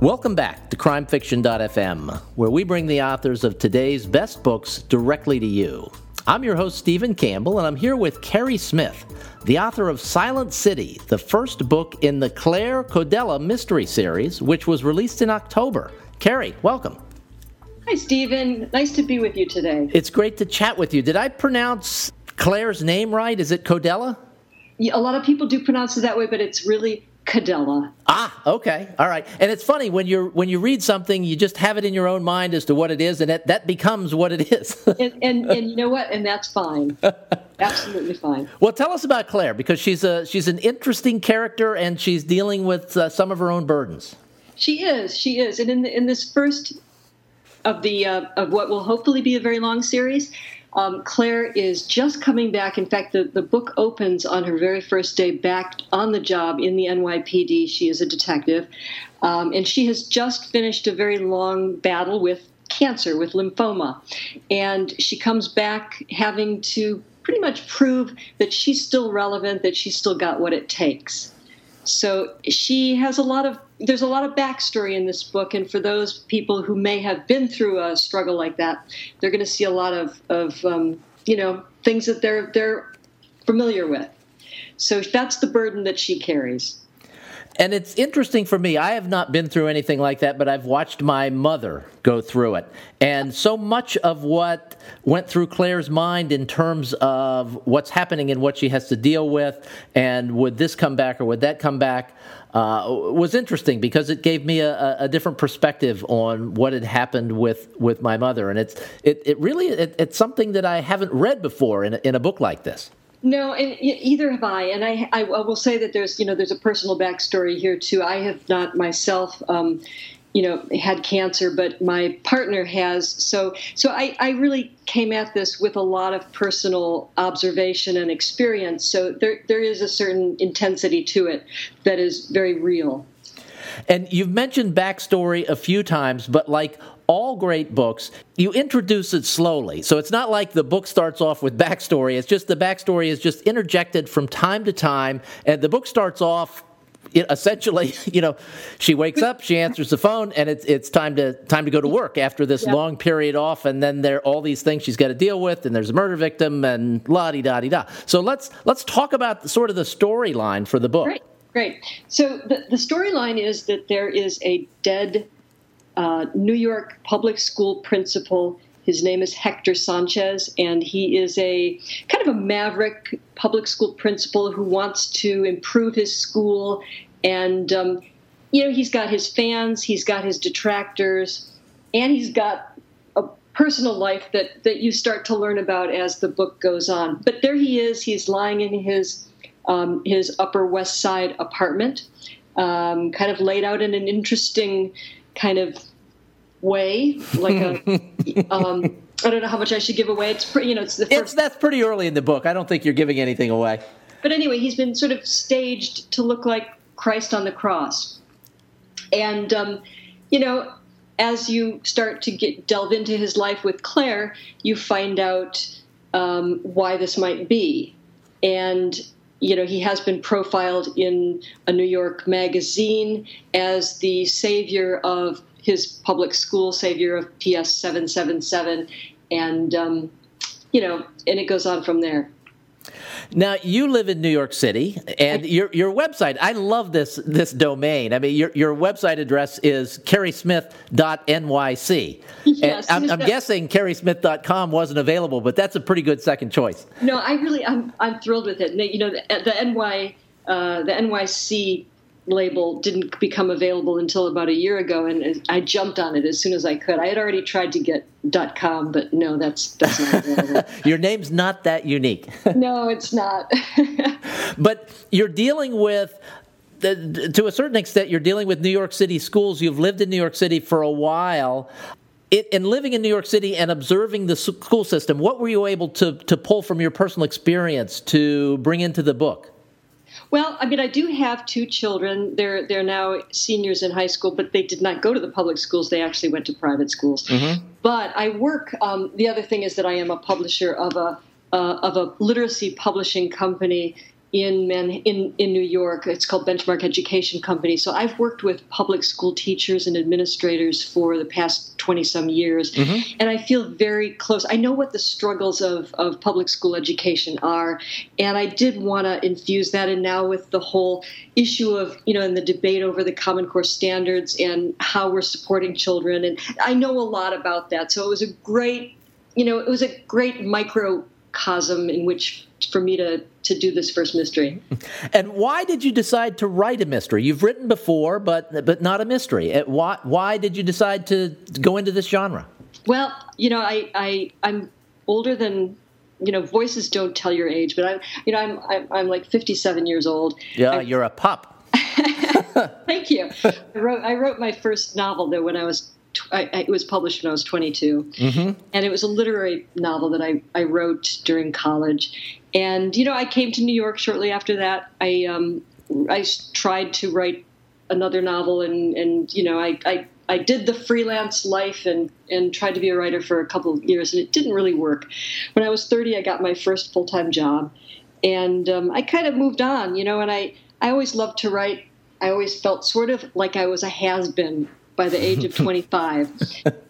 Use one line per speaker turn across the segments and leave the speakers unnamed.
Welcome back to crimefiction.fm, where we bring the authors of today's best books directly to you. I'm your host, Stephen Campbell, and I'm here with Carrie Smith, the author of Silent City, the first book in the Claire Codella mystery series, which was released in October. Carrie, welcome.
Hi, Stephen. Nice to be with you today.
It's great to chat with you. Did I pronounce Claire's name right? Is it Codella?
Yeah, a lot of people do pronounce it that way, but it's really Cadella.
Ah, okay, all right. And it's funny when you're when you read something, you just have it in your own mind as to what it is, and that, that becomes what it is.
and, and, and you know what? And that's fine. Absolutely fine.
Well, tell us about Claire because she's a she's an interesting character, and she's dealing with uh, some of her own burdens.
She is. She is. And in the, in this first of the uh, of what will hopefully be a very long series, um, Claire is just coming back. In fact, the, the book opens on her very first day back on the job in the NYPD. She is a detective. Um, and she has just finished a very long battle with cancer, with lymphoma. And she comes back having to pretty much prove that she's still relevant, that she's still got what it takes. So she has a lot of there's a lot of backstory in this book, and for those people who may have been through a struggle like that, they're going to see a lot of of um, you know things that they're they're familiar with. So that's the burden that she carries.
And it's interesting for me. I have not been through anything like that, but I've watched my mother go through it. And so much of what went through Claire's mind in terms of what's happening and what she has to deal with, and would this come back or would that come back, uh, was interesting because it gave me a, a, different perspective on what had happened with, with my mother. And it's, it, it really, it, it's something that I haven't read before in a, in a book like this.
No, and either have I. And I, I will say that there's, you know, there's a personal backstory here too. I have not myself, um, you know, had cancer, but my partner has. So, so I, I really came at this with a lot of personal observation and experience. So there, there is a certain intensity to it that is very real.
And you've mentioned backstory a few times, but like all great books, you introduce it slowly. So it's not like the book starts off with backstory. It's just the backstory is just interjected from time to time, and the book starts off essentially, you know, she wakes up, she answers the phone, and it's it's time to time to go to work after this long period off, and then there are all these things she's got to deal with, and there's a murder victim, and la di da di da. So let's let's talk about the, sort of the storyline for the book.
Great, great. So the the storyline is that there is a dead uh, New York public school principal. His name is Hector Sanchez, and he is a kind of a maverick public school principal who wants to improve his school. And, um, you know, he's got his fans, he's got his detractors, and he's got a personal life that, that you start to learn about as the book goes on. But there he is, he's lying in his, um, his Upper West Side apartment, um, kind of laid out in an interesting kind of way, like a. um, I don't know how much I should give away. It's pretty, you know, it's the first.
It's, that's pretty early in the book. I don't think you're giving anything away.
But anyway, he's been sort of staged to look like Christ on the cross, and um, you know, as you start to get delve into his life with Claire, you find out um, why this might be, and you know, he has been profiled in a New York magazine as the savior of his public school savior of PS 777, and um, you know, and it goes on from there.
Now you live in New York City, and your your website. I love this this domain. I mean, your your website address is carriesmith.nyc. Yes, and I'm, I'm guessing carriesmith.com wasn't available, but that's a pretty good second choice.
No, I really I'm I'm thrilled with it. You know, the, the NY uh, the NYC label didn't become available until about a year ago, and I jumped on it as soon as I could. I had already tried to get .com, but no, that's that's not available.
Your name's not that unique.
no, it's not.
but you're dealing with to a certain extent, you're dealing with New York City schools. You've lived in New York City for a while. It, in living in New York City and observing the school system, what were you able to, to pull from your personal experience to bring into the book?
Well, I mean, I do have two children. They're they're now seniors in high school, but they did not go to the public schools. They actually went to private schools. Mm-hmm. But I work. Um, the other thing is that I am a publisher of a uh, of a literacy publishing company in Man- in in New York. It's called Benchmark Education Company. So I've worked with public school teachers and administrators for the past twenty some years, mm-hmm. and I feel very close. I know what the struggles of of public school education are, and I did want to infuse that. And now with the whole issue of you know in the debate over the Common Core standards and how we're supporting children, and I know a lot about that. So it was a great you know it was a great microcosm in which for me to to do this first mystery.
And why did you decide to write a mystery? You've written before, but but not a mystery. Why why did you decide to go into this genre?
Well, you know, I, I I'm older than you know voices don't tell your age, but I'm you know I'm I'm, I'm like 57 years old.
Yeah, i you're a pup.
Thank you. I wrote I wrote my first novel though when I was I, it was published when I was 22, mm-hmm. and it was a literary novel that I, I wrote during college. And you know, I came to New York shortly after that. I um, I tried to write another novel, and and you know, I, I I did the freelance life and and tried to be a writer for a couple of years, and it didn't really work. When I was 30, I got my first full time job, and um, I kind of moved on, you know. And I I always loved to write. I always felt sort of like I was a has been by the age of 25.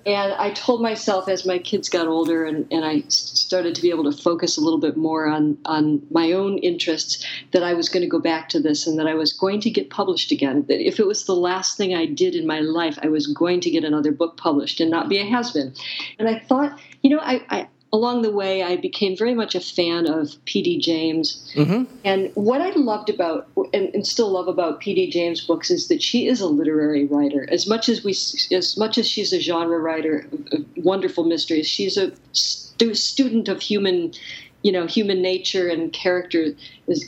and I told myself as my kids got older and, and I started to be able to focus a little bit more on, on my own interests that I was going to go back to this and that I was going to get published again. That if it was the last thing I did in my life, I was going to get another book published and not be a has been. And I thought, you know, I, I along the way, I became very much a fan of P.D. James. Mm-hmm. And what I loved about, and, and, still love about P.D. James' books, is that she is a literary writer. As much as we, as much as she's a genre writer, of wonderful mysteries, she's a stu- student of human, you know, human nature and character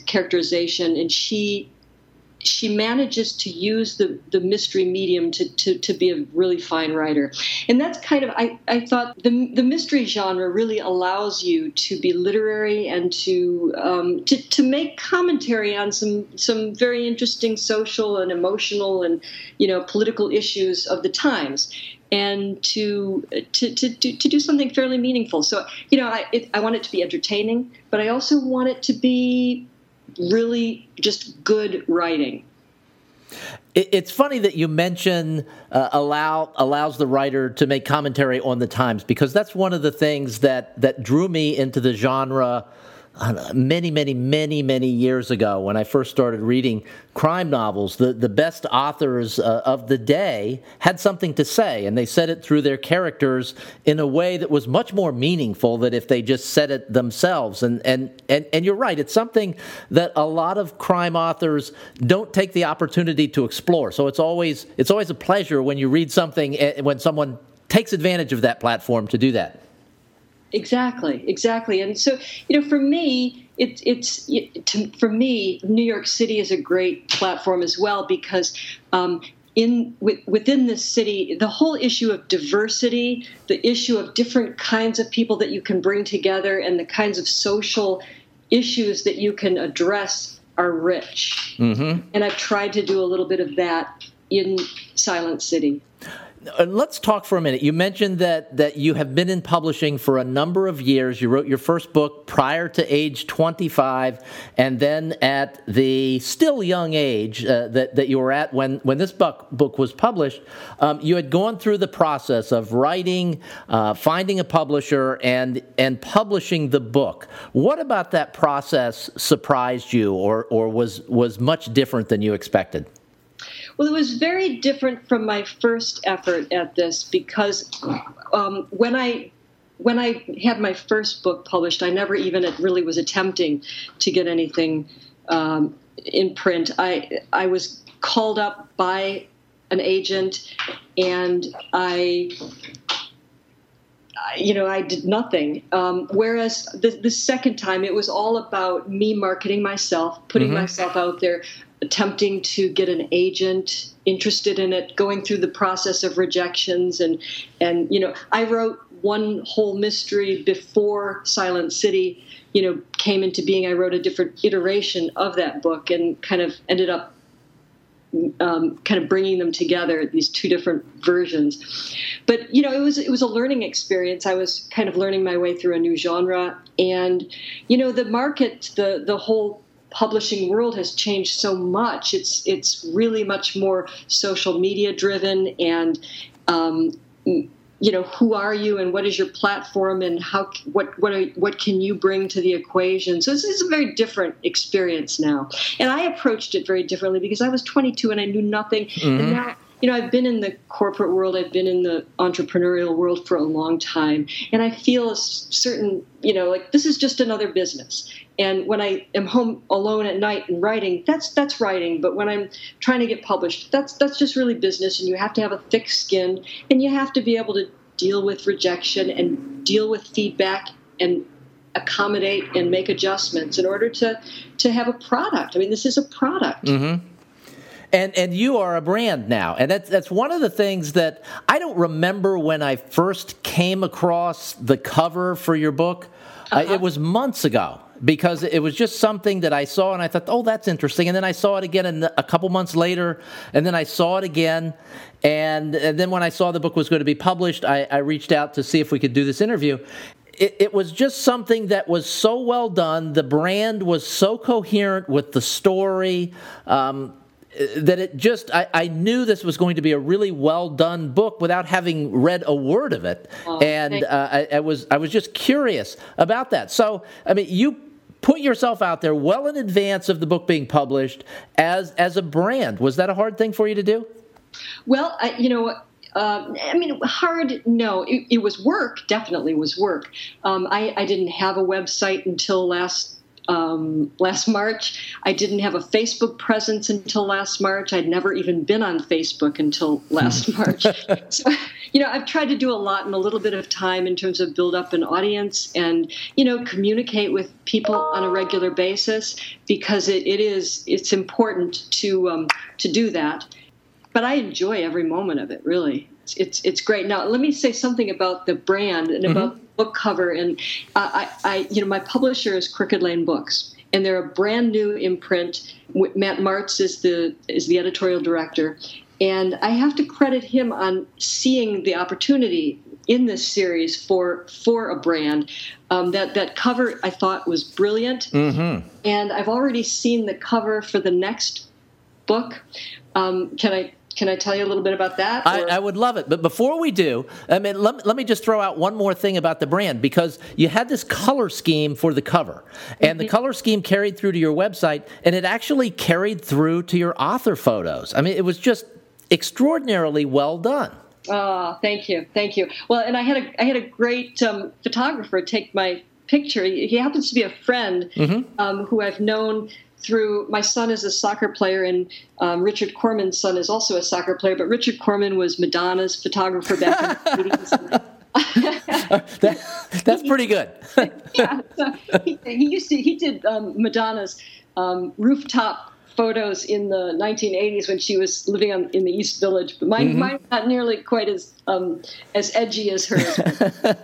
characterization, and she she manages to use the, the mystery medium to, to, to be a really fine writer. And that's kind of, I, I thought the, the mystery genre really allows you to be literary and to, um, to, to make commentary on some, some very interesting social and emotional and, you know, political issues of the times and to to, to, to, to do something fairly meaningful. So, you know, I, it, I want it to be entertaining, but I also want it to be really just good writing.
It's funny that you mention uh, allow allows the writer to make commentary on the times because that's one of the things that that drew me into the genre many, many, many, many years ago when I first started reading crime novels, the, the best authors uh, of the day had something to say, and they said it through their characters in a way that was much more meaningful than if they just said it themselves. And, and, and, and you're right, it's something that a lot of crime authors don't take the opportunity to explore. So it's always, it's always a pleasure when you read something, eh, when someone takes advantage of that platform to do that.
Exactly, exactly. And so, you know, for me, it, it's it, to, for me, New York City is a great platform as well because um, in within this city, the whole issue of diversity, the issue of different kinds of people that you can bring together, and the kinds of social issues that you can address are rich. Mm-hmm. And I've tried to do a little bit of that in Silent City.
Uh, let's talk for a minute. You mentioned that that you have been in publishing for a number of years. You wrote your first book prior to age 25, and then at the still young age uh, that that you were at when when this book book was published, um, you had gone through the process of writing, uh, finding a publisher, and and publishing the book. What about that process surprised you, or or was was much different than you expected?
Well, it was very different from my first effort at this because um, when I when I had my first book published, I never even really was attempting to get anything um, in print. I I was called up by an agent, and I you know, I did nothing. Um, whereas the, the second time, it was all about me marketing myself, putting mm-hmm. myself out there, attempting to get an agent interested in it, going through the process of rejections, and and you know, I wrote one whole mystery before Silent City, you know, came into being. I wrote a different iteration of that book, and kind of ended up um, kind of bringing them together, these two different versions. But you know, it was it was a learning experience. I was kind of learning my way through a new genre, and you know, the market, the the whole publishing world has changed so much. It's it's really much more social media driven and um, you know who are you and what is your platform and how what what are, what can you bring to the equation so this is a very different experience now and i approached it very differently because i was 22 and i knew nothing mm-hmm. and now you know, I've been in the corporate world, I've been in the entrepreneurial world for a long time, and I feel a certain, you know, like this is just another business. And when I am home alone at night and writing, that's that's writing. But when I'm trying to get published, that's that's just really business. And you have to have a thick skin, and you have to be able to deal with rejection and deal with feedback and accommodate and make adjustments in order to to have a product. I mean, this is a product.
Mm-hmm and and you are a brand now and that's that's one of the things that i don't remember when i first came across the cover for your book uh-huh. uh, it was months ago because it was just something that I saw and I thought, oh, that's interesting. And then I saw it again a couple months later, and then I saw it again. And, and then when I saw the book was going to be published, I, I reached out to see if we could do this interview. It, it, was just something that was so well done. The brand was so coherent with the story. Um, that it just I, I, knew this was going to be a really well done book without having read a word of it. Oh, and uh, I, I, was i was just curious about that. So i mean you put yourself out there well in advance of the book being published as as a brand. Was that a hard thing for you to do?
Well I, you know uh, I mean, hard, no. It, it, was work, definitely was work. Um, I, I, didn't have a website until last um, last March. I didn't have a Facebook presence until last March. I'd never even been on Facebook until last March. So, you know, I've tried to do a lot in a little bit of time in terms of build up an audience and, you know, communicate with people on a regular basis because it, it is it's important to um, to do that. But I enjoy every moment of it, really. It's, it's, it's great. Now, let me say something about the brand and mm-hmm. about book cover. And I, I, you know, my publisher is Crooked Lane Books, and they're a brand new imprint. Matt Martz is the is the editorial director, and I have to credit him on seeing the opportunity in this series for for a brand. Um, that that cover I thought was brilliant, mm-hmm. and I've already seen the cover for the next book. Um, can I can I tell you a little bit about that?
I, I, would love it. But before we do, I mean, let, let me just throw out one more thing about the brand because you had this color scheme for the cover, and mm-hmm. the color scheme carried through to your website, and it actually carried through to your author photos. I mean, it was just extraordinarily well done.
Oh, thank you, thank you. Well, and I had a I had a great um, photographer take my picture. He happens to be a friend mm-hmm. um, who I've known through my son is a soccer player, and um, Richard Corman's son is also a soccer player. But Richard Corman was Madonna's photographer back in the 80s.
that, that's pretty good.
yeah, so he, he, used to he did um, Madonna's um, rooftop photos in the 1980s when she was living on, in the East Village, but mine, mm-hmm. mine not nearly quite as um, as edgy as hers.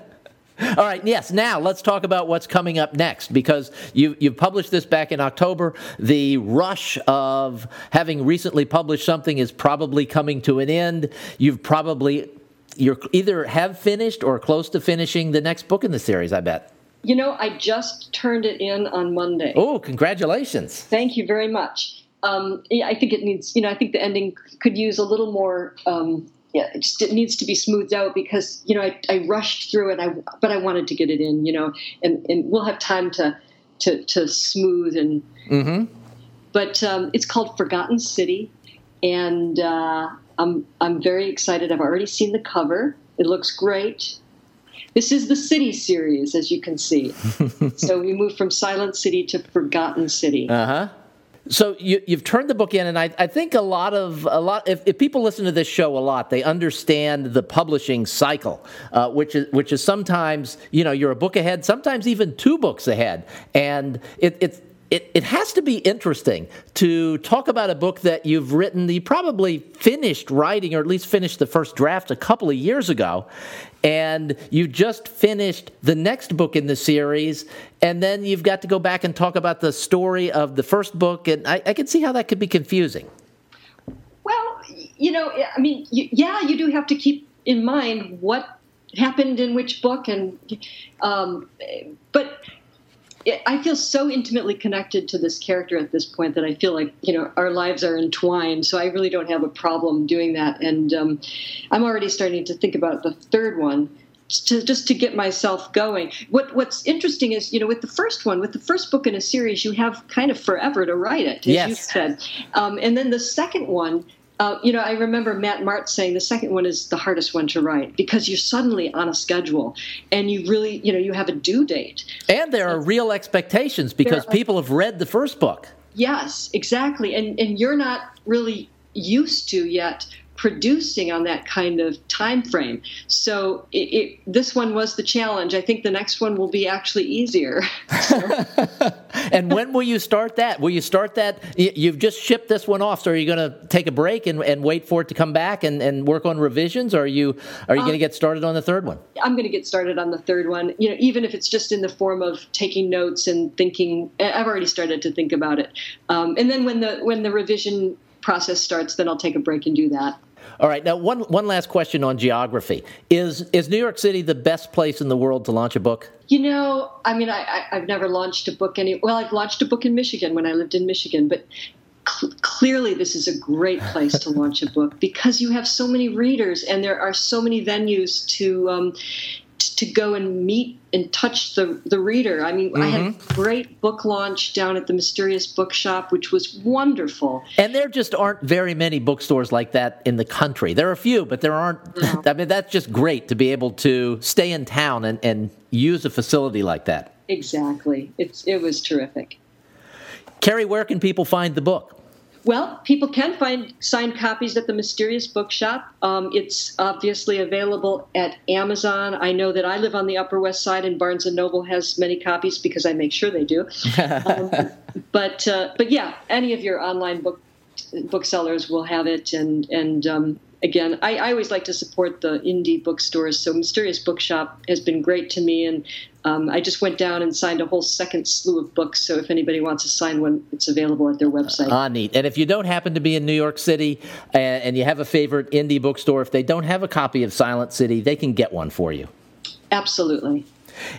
All right, yes. Now let's talk about what's coming up next because you, you've published this back in October. The rush of having recently published something is probably coming to an end. You've probably you're either have finished or close to finishing the next book in the series. I bet.
You know, I just turned it in on Monday.
Oh, congratulations!
Thank you very much. Um, I think it needs. You know, I think the ending could use a little more. Um, yeah, it just it needs to be smoothed out because you know I, I rushed through it, I but I wanted to get it in, you know, and and we'll have time to to to smooth and. Mm-hmm. But um, it's called Forgotten City, and uh, I'm I'm very excited. I've already seen the cover. It looks great. This is the City series, as you can see. so we move from Silent City to Forgotten City.
Uh huh. So you, have turned the book in, and I, I, think a lot of a lot. If, if, people listen to this show a lot, they understand the publishing cycle, uh, which is which is sometimes you know you're a book ahead, sometimes even two books ahead, and it, it's it, it has to be interesting to talk about a book that you've written, you probably finished writing, or at least finished the first draft a couple of years ago, and you just finished the next book in the series, and then you've got to go back and talk about the story of the first book, and I, I can see how that could be confusing.
Well, you know, I mean, you, yeah, you do have to keep in mind what happened in which book, and um, but I feel so intimately connected to this character at this point that I feel like you know our lives are entwined. So I really don't have a problem doing that, and um, I'm already starting to think about the third one. To, just to get myself going. What What's interesting is, you know, with the first one, with the first book in a series, you have kind of forever to write it, as
yes.
you said. Um, and then the second one, uh, you know, I remember Matt Martz saying the second one is the hardest one to write because you're suddenly on a schedule and you really, you know, you have a due date.
And there are real expectations because are, people have read the first book.
Yes, exactly. And and you're not really used to yet producing on that kind of time frame. So it, it, this one was the challenge. I think the next one will be actually easier.
and when will you start that? Will you start that? You've just shipped this one off, so are you going to take a break and, and wait for it to come back and, and work on revisions? Or are you are you um, going to get started on the third one?
I'm going to get started on the third one. You know, even if it's just in the form of taking notes and thinking. I've already started to think about it. Um, and then when the when the revision process starts, then I'll take a break and do that.
All right. Now, one one last question on geography: is is New York City the best place in the world to launch a book?
You know, I mean, I, I have never launched a book any. Well, I've launched a book in Michigan when I lived in Michigan, but cl- clearly this is a great place to launch a book because you have so many readers and there are so many venues to um, to go and meet and touch the, the reader. I mean, mm-hmm. I had a mm-hmm. great book launch down at the Mysterious Bookshop, which was wonderful.
And there just aren't very many bookstores like that in the country. There are a few, but there aren't. No. I mean, that's just great to be able to stay in town and, and use a facility like that.
Exactly. It's, it was terrific.
Carrie, where can people find the book?
Well, people can find signed copies at the Mysterious Bookshop. Um, it's obviously available at Amazon. I know that I live on the Upper West Side, and Barnes and Noble has many copies because I make sure they do. um, but uh, but yeah, any of your online book booksellers will have it, and and um, again, I, I, always like to support the indie bookstores. So Mysterious Bookshop has been great to me, and um, I just went down and signed a whole second slew of books. So if anybody wants to sign one, it's available at their website.
Ah, neat. And if you don't happen to be in New York City and, and you have a favorite indie bookstore, if they don't have a copy of Silent City, they can get one for you.
Absolutely.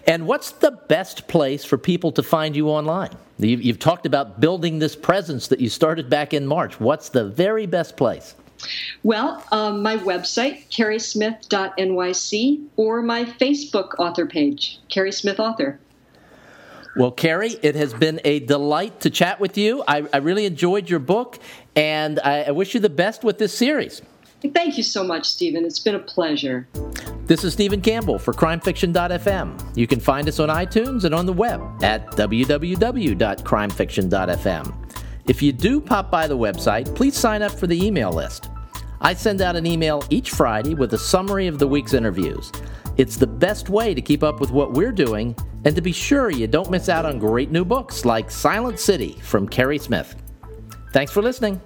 And what's the best place for people to find you online? You've, you've talked about building this presence that you started back in March. What's the very best place?
Well, um, my website, carriesmith.nyc, or my Facebook author page, Carrie Smith Author.
Well, Carrie, it has been a delight to chat with you. I, I really enjoyed your book, and I, I wish you the best with this series.
Thank you so much, Stephen. It's been a pleasure.
This is Stephen Campbell for crimefiction.fm. You can find us on iTunes and on the web at www.crimefiction.fm. If you do pop by the website, please sign up for the email list. I send out an email each Friday with a summary of the week's interviews. It's the best way to keep up with what we're doing and to be sure you don't miss out on great new books like Silent City from Carrie Smith. Thanks for listening.